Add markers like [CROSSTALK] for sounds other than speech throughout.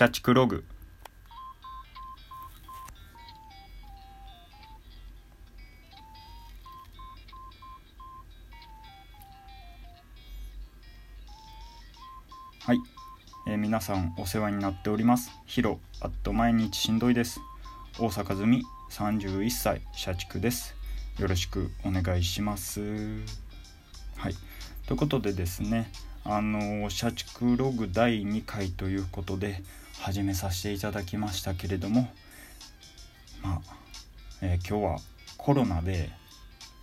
社畜ログ。はい、えー皆さんお世話になっております。ヒロアット毎日しんどいです。大阪住み31歳社畜です。よろしくお願いします。はい。ということでですねあの社畜ログ第2回ということで始めさせていただきましたけれどもまあ、えー今日はコロナで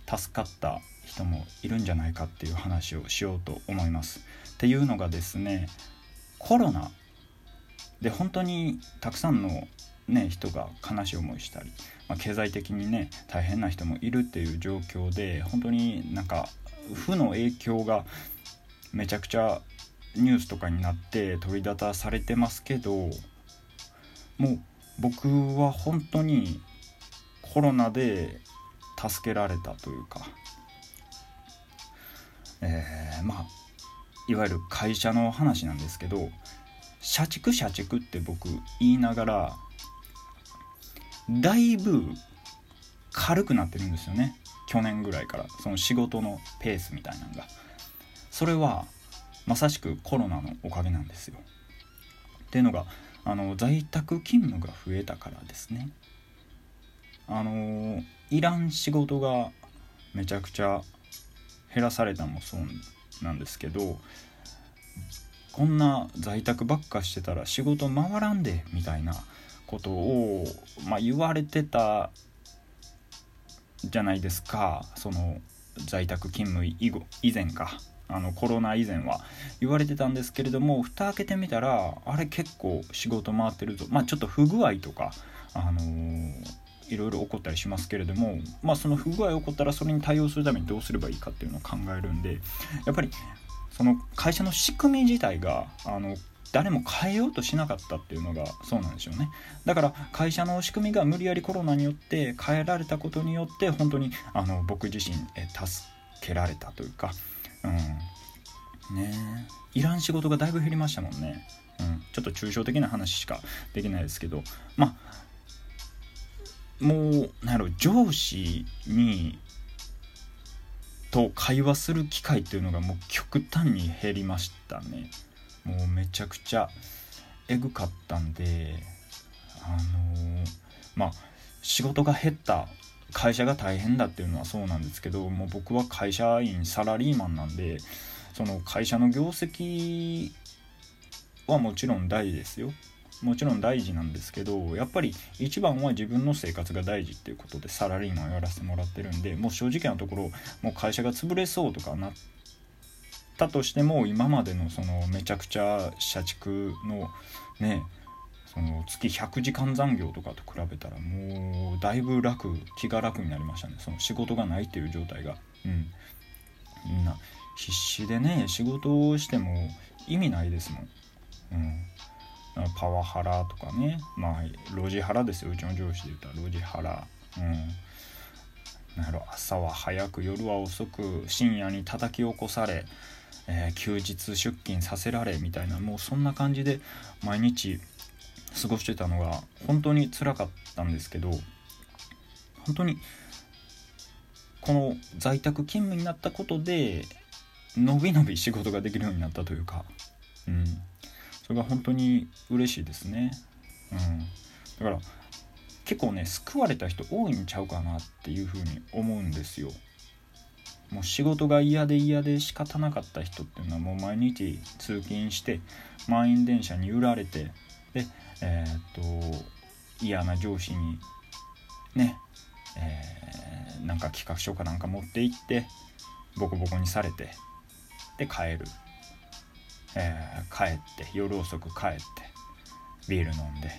助かった人もいるんじゃないかっていう話をしようと思います。っていうのがですねコロナで本当にたくさんの、ね、人が悲しい思いしたり、まあ、経済的にね大変な人もいるっていう状況で本当になんか負の影響がめちゃくちゃニュースとかになって取り沙汰されてますけどもう僕は本当にコロナで助けられたというか、えーまあいわゆる会社の話なんですけど社畜社畜って僕言いながらだいぶ軽くなってるんですよね。去年ぐらいからその仕事のペースみたいなのが。それはまさしくコロナのおかげなんですよ。っていうのがあの在宅勤務が増えたからですね。あのいらん仕事がめちゃくちゃ減らされたもそうなんですけどこんな在宅ばっかしてたら仕事回らんでみたいなことを、まあ、言われてたじゃないですか。その在宅勤務以後以前か。あのコロナ以前は言われてたんですけれども蓋開けてみたらあれ結構仕事回ってるぞ。まあちょっと不具合とかあのーいろいろ起こったりしますけれども、まあ、その不具合起こったらそれに対応するためにどうすればいいかっていうのを考えるんでやっぱりその会社の仕組み自体があの誰も変えようとしなかったっていうのがそうなんでしょうね。だから会社の仕組みが無理やりコロナによって変えられたことによって本当にあの僕自身助けられたというかうん。ね。いらん仕事がだいぶ減りましたもんね、うん、ちょっと抽象的な話しかできないですけど。まあもうなんやろ上司にと会話する機会っていうのがもう極端に減りましたね。もうめちゃくちゃえぐかったんであのまあ仕事が減った会社が大変だっていうのはそうなんですけどもう僕は会社員サラリーマンなんでその会社の業績はもちろん大事ですよ。もちろん大事なんですけどやっぱり一番は自分の生活が大事っていうことでサラリーマンをやらせてもらってるんでもう正直なところもう会社が潰れそうとかなったとしても今までのそのめちゃくちゃ社畜のねその月100時間残業とかと比べたらもうだいぶ楽気が楽になりましたね。その仕事がないっていう状態が。うん。みんな必死でね仕事をしても意味ないですもん。うん。パワハラとかね。まあ路地腹ですよ。うちの上司で言ったら路地腹うん。なんやろ朝は早く夜は遅く深夜に叩き起こされ、えー休日出勤させられみたいなもうそんな感じで毎日過ごしてたのが本当につらかったんですけど本当にこの在宅勤務になったことでのびのび仕事ができるようになったというかうんそれが本当に嬉しいですね。うん、だから結構ね救われた人多いんちゃうかなっていうふうに思うんですよ。もう仕事が嫌で嫌で仕方なかった人っていうのはもう毎日通勤して満員電車に揺られてでえーっと嫌な上司にね、えーなんか企画書かなんか持って行ってボコボコにされてで帰る。えー帰って夜遅く帰ってビール飲んで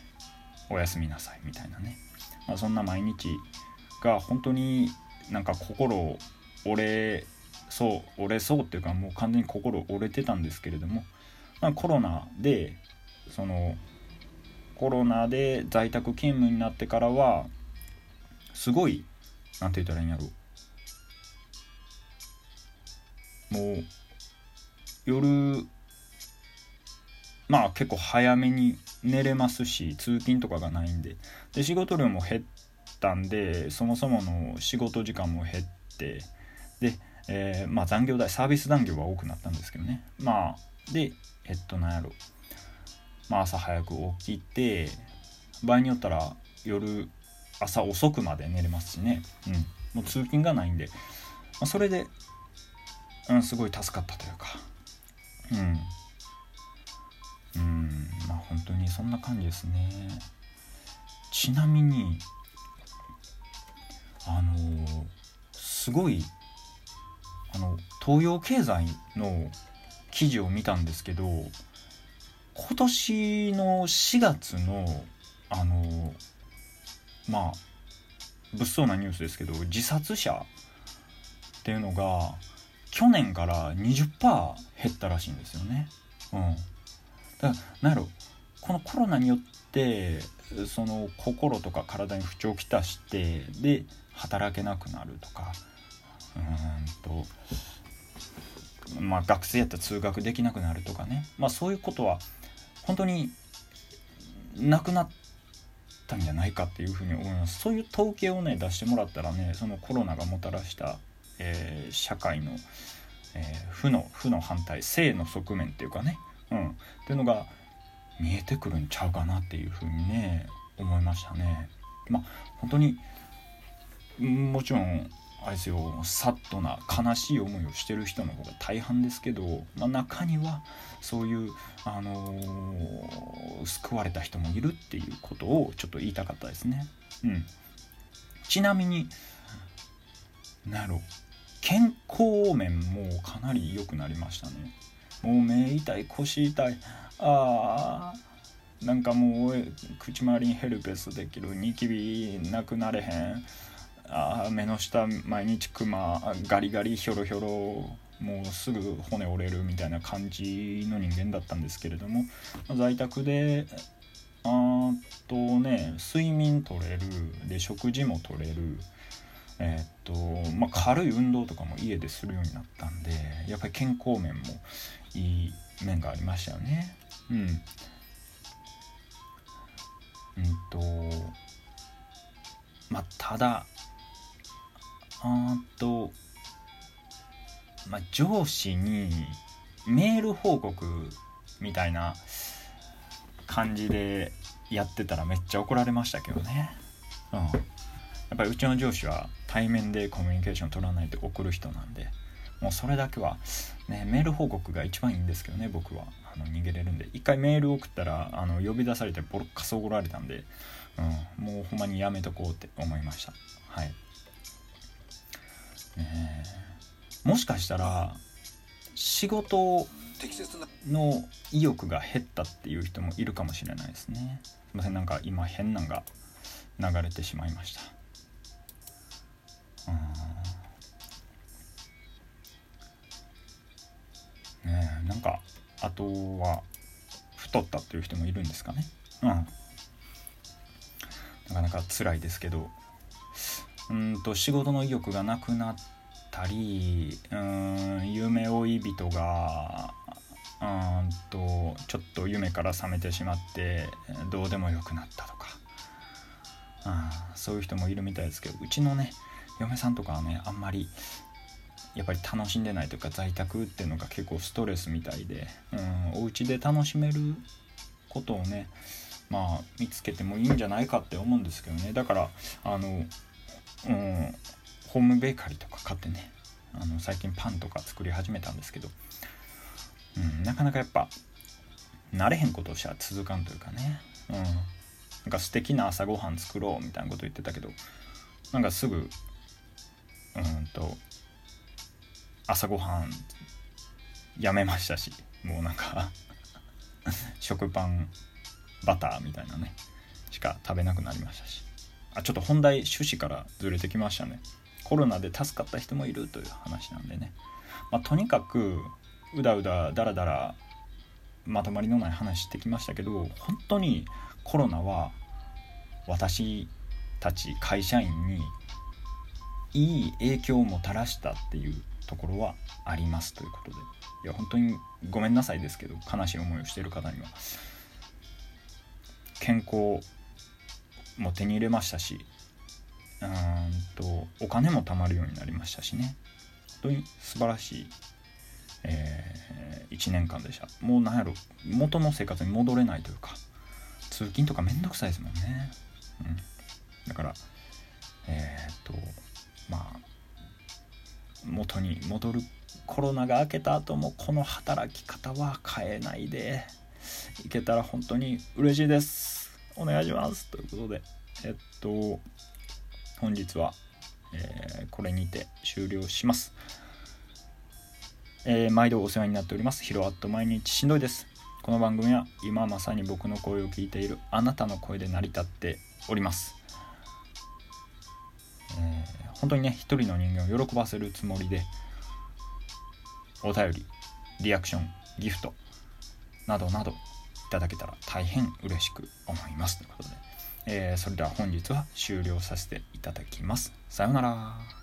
おやすみなさいみたいなね、まあ、そんな毎日が本当になんか心を折れそう折れそうっていうかもう完全に心折れてたんですけれども、まあ、コロナでそのコロナで在宅勤務になってからはすごいなんて言ったらいいんやろ。もう夜まあ結構早めに寝れますし通勤とかがないんで。で仕事量も減ったんでそもそもの仕事時間も減ってで、えー、まあ残業代サービス残業は多くなったんですけどね。まあでえっとなんやろ。まあ朝早く起きて場合によったら夜朝遅くまで寝れますしね、うん、もう通勤がないんで、まあ、それで、うん、すごい助かったというか。うん。うん。まあ本当にそんな感じですね。ちなみにあのー、すごいあの東洋経済の記事を見たんですけど今年の4月のあのまあ物騒なニュースですけど自殺者っていうのが去年から20%減ったらしいんですよね。うん、だから何やろこのコロナによってその心とか体に不調をきたしてで働けなくなるとか。うんとまあ学生やったら通学できなくなるとかね。まあそういうことは本当になくなったんじゃないかっていうふうに思います。そういう統計をね出してもらったらねそのコロナがもたらした、えー、社会の、えー、負の負の反対性の側面っていうかね。うん。っていうのが見えてくるんちゃうかなっていうふうにね思いましたね。まあ本当にもちろんあれですよサッとな悲しい思いをしてる人の方が大半ですけど、まあ、中にはそういう、あのー、救われた人もいるっていうことをちょっと言いたかったですね。うん、ちなみになる健康面もかなり良くなりましたね。もう目痛い腰痛いあーなんかもう口周りにヘルペスできるニキビなくなれへんあ目の下毎日クマガリガリヒョロヒョロもうすぐ骨折れるみたいな感じの人間だったんですけれども在宅であとね睡眠取れるで食事も取れるえー、っとまあ軽い運動とかも家でするようになったんでやっぱり健康面もいい面がありましたよね。うん。うんとまあただあと、まあ、上司にメール報告みたいな感じでやってたらめっちゃ怒られましたけどね。うん。やっぱりうちの上司は対面でコミュニケーション取らないで送る人なんで、もうそれだけは、ね、メール報告が一番いいんですけどね、僕は。あの逃げれるんで。一回メール送ったら、あの呼び出されてボロッカス怒られたんで、うん、もうほんまにやめとこうって思いました。はい。ねもしかしたら仕事の意欲が減ったっていう人もいるかもしれないですね。すいません。なんか今変なんが流れてしまいました。うん。ねえなんかあとは太ったっていう人もいるんですかね。うん。なかなか辛いですけど。うんと仕事の意欲がなくなったりうん夢追い人がうんとちょっと夢から覚めてしまってどうでもよくなったとかうんそういう人もいるみたいですけどうちのね嫁さんとかはねあんまりやっぱり楽しんでないというか在宅っていうのが結構ストレスみたいで、うん、お家で楽しめることをねまあ見つけてもいいんじゃないかって思うんですけどね。だからあのうん、ホームベーカリーとか買ってねあの最近パンとか作り始めたんですけど、うん、なかなかやっぱ慣れへんことをしたら続かんというかね、うん、なんか素敵な朝ごはん作ろうみたいなこと言ってたけどなんかすぐうんと朝ごはんやめましたしもうなんか [LAUGHS] 食パンバターみたいなねしか食べなくなりましたし。あちょっと本題趣旨からずれてきましたね。コロナで助かった人もいるという話なんでね、まあ、とにかくうだうだだらだらまとまりのない話してきましたけど本当にコロナは私たち会社員にいい影響をもたらしたっていうところはありますということで。いや本当にごめんなさいですけど悲しい思いをしてる方には。健康も手に入れましたしうんとお金も貯まるようになりましたしね。本当に素晴らしい、えー、1年間でした。もう何やろ元の生活に戻れないというか通勤とかめんどくさいですもんね、うん、だからえー、っとまあ元に戻るコロナが明けた後もこの働き方は変えないでいけたら本当に嬉しいです。お願いします。ということでえっと本日は、えー、これにて終了します。えー、毎度お世話になっております。ヒロアット毎日しんどいです。この番組は今まさに僕の声を聞いているあなたの声で成り立っております。えー、本当にね一人の人間を喜ばせるつもりでお便りリアクションギフトなどなどただけたら大変嬉しく思います。ということで、えー、それでは本日は終了させていただきます。さようなら。